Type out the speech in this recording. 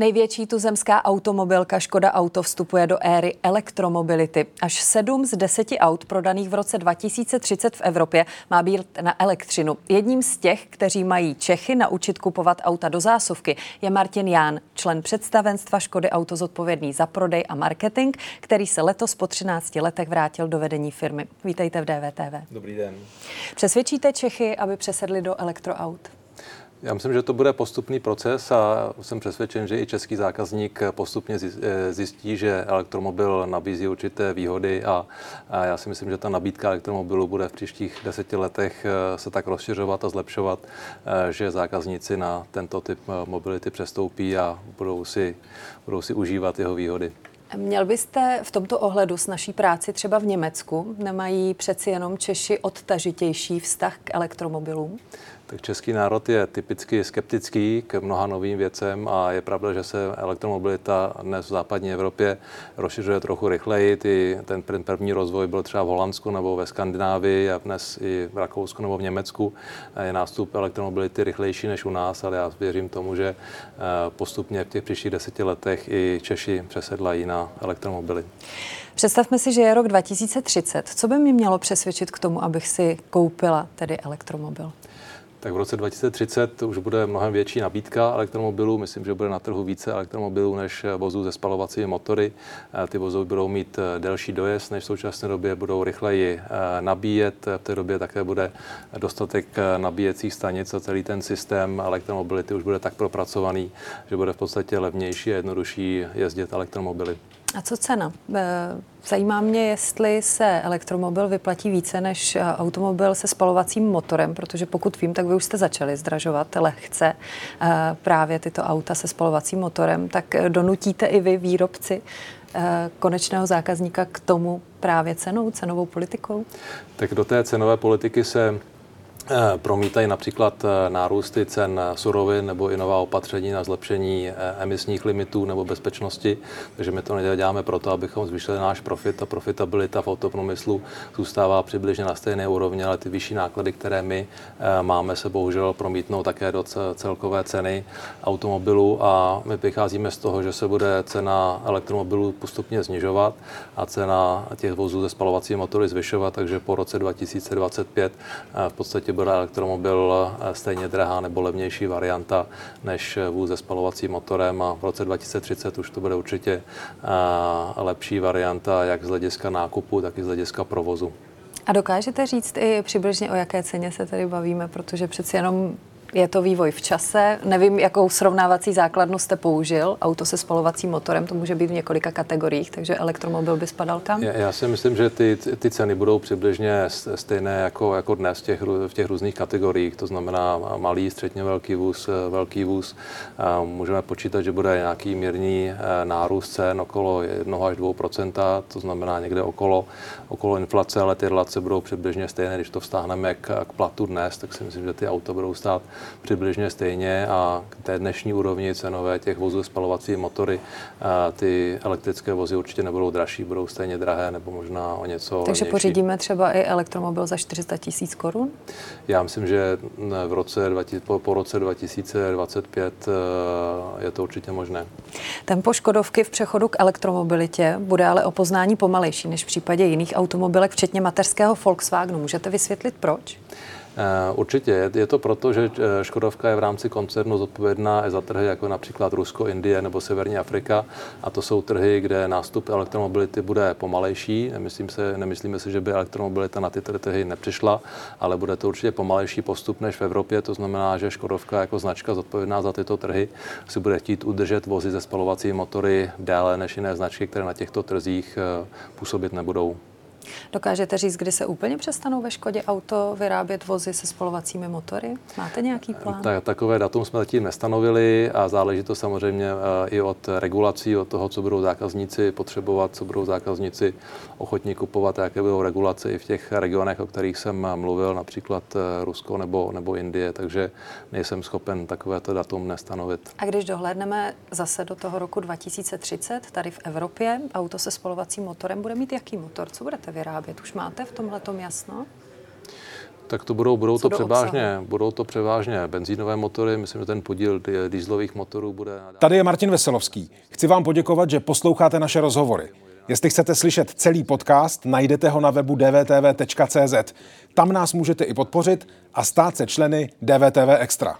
Největší tuzemská automobilka Škoda Auto vstupuje do éry elektromobility. Až sedm z deseti aut prodaných v roce 2030 v Evropě má být na elektřinu. Jedním z těch, kteří mají Čechy naučit kupovat auta do zásuvky, je Martin Ján, člen představenstva Škody Auto zodpovědný za prodej a marketing, který se letos po 13 letech vrátil do vedení firmy. Vítejte v DVTV. Dobrý den. Přesvědčíte Čechy, aby přesedli do elektroaut? Já myslím, že to bude postupný proces a jsem přesvědčen, že i český zákazník postupně eh, zjistí, že elektromobil nabízí určité výhody a, já si myslím, že ta nabídka elektromobilu bude v příštích deseti letech eh, se tak rozšiřovat a zlepšovat, eh, že zákazníci na tento typ mobility přestoupí a budou si, budou si užívat jeho výhody. Měl byste v tomto ohledu s naší práci třeba v Německu? Nemají přeci jenom Češi odtažitější vztah k elektromobilům? Tak český národ je typicky skeptický k mnoha novým věcem a je pravda, že se elektromobilita dnes v západní Evropě rozšiřuje trochu rychleji. Ty, ten první rozvoj byl třeba v Holandsku nebo ve Skandinávii a dnes i v Rakousku nebo v Německu je nástup elektromobility rychlejší než u nás, ale já věřím tomu, že eh, postupně v těch příštích deseti letech i Češi přesedlají na elektromobily. Představme si, že je rok 2030. Co by mě mělo přesvědčit k tomu, abych si koupila tedy elektromobil? Tak v roce 2030 už bude mnohem větší nabídka elektromobilů. Myslím, že bude na trhu více elektromobilů než vozů se spalovacími motory. Eh, ty vozy budou mít eh, delší dojezd než v současné době, budou rychleji eh, nabíjet. V té době také bude dostatek nabíjecích stanic a celý ten systém elektromobility už bude tak propracovaný, že bude v podstatě levnější a jednodušší jezdit elektromobily. A co cena? Zajímá mě, jestli se elektromobil vyplatí více než automobil se spalovacím motorem, protože pokud vím, tak vy už jste začali zdražovat lehce právě tyto auta se spalovacím motorem, tak donutíte i vy výrobci konečného zákazníka k tomu právě cenou, cenovou politikou? Tak do té cenové politiky se Eh, promítají například eh, nárůsty cen surovin nebo i nová opatření na zlepšení eh, emisních limitů nebo bezpečnosti. Takže my to neděláme proto, abychom zvýšili náš profit. A profitabilita v autopromyslu zůstává přibližně na stejné úrovni, ale ty vyšší náklady, které my máme, se bohužel promítnou také do celkové ceny automobilů. A my vycházíme z toho, že se bude cena elektromobilů postupně snižovat a cena těch vozů ze spalovací motory zvyšovat. Takže po roce 2025 v podstatě bude elektromobil eh, stejně drahá nebo levnější varianta než vůz se spalovacím motorem a v roce 2030 už to bude určitě eh, lepší varianta jak z hlediska nákupu, tak i z hlediska provozu. A dokážete říct i přibližně, o jaké ceně se tady bavíme, protože přeci jenom je to vývoj v čase. Nevím, jakou srovnávací základnu jste použil. Auto se spalovacím motorem, to může být v několika kategoriích, takže elektromobil by spadal kam? Já, já si myslím, že ty, ty ceny budou přibližně stejné jako, jako dnes v těch, v těch různých kategoriích. To znamená malý, středně velký vůz, velký vůz. Můžeme počítat, že bude nějaký mírný e, nárůst cen okolo 1 až 2% to znamená někde okolo, okolo inflace, ale ty relace budou přibližně stejné. Když to vztáhneme k, k platu dnes, tak si myslím, že ty auta budou stát přibližně stejně a k té dnešní úrovni cenové těch vozů spalovací motory ty elektrické vozy určitě nebudou dražší, budou stejně drahé nebo možná o něco Takže levnější. pořídíme třeba i elektromobil za 400 tisíc korun? Já myslím, že v roce, po, po roce 2025 e, je to určitě možné. Tempo Škodovky v přechodu k elektromobilitě bude ale o poznání pomalejší než v případě jiných automobilek, včetně mateřského Volkswagenu. Můžete vysvětlit proč? Eh, určitě. Je to proto, že eh, Škodovka je v rámci koncernu zodpovědná i za trhy jako například Rusko, Indie nebo Severní Afrika. A to jsou trhy, kde nástup elektromobility bude pomalejší. Nemyslím se, nemyslíme si, že by elektromobilita na ty trhy nepřišla, ale bude to určitě pomalejší postup než v Evropě. To znamená, že Škodovka jako značka zodpovědná za tyto trhy si bude chtít udržet vozy ze spalovací motory déle než jiné značky, které na těchto trzích eh, působit nebudou. Dokážete říct, kdy se úplně přestanou ve Škodě auto vyrábět vozy se spolovacími motory? Máte nějaký plán? Tak, takové datum jsme zatím nestanovili a záleží to samozřejmě eh, i od regulací, od toho, co budou zákazníci potřebovat, co budou zákazníci ochotní kupovat, jaké budou regulace i v těch regionech, o kterých jsem mluvil, například eh, Rusko nebo, nebo Indie, takže nejsem schopen takovéto datum nestanovit. A když dohlédneme zase do toho roku 2030, tady v Evropě, auto se spolovacím motorem bude mít jaký motor? Co budete vyrábět? Už máte v tomhle jasno? Tak to budou, budou to převážně, budou to převážně benzínové motory, myslím, že ten podíl dýzlových motorů bude... Tady je Martin Veselovský. Chci vám poděkovat, že posloucháte naše rozhovory. Jestli chcete slyšet celý podcast, najdete ho na webu dvtv.cz. Tam nás můžete i podpořit a stát se členy DVTV Extra.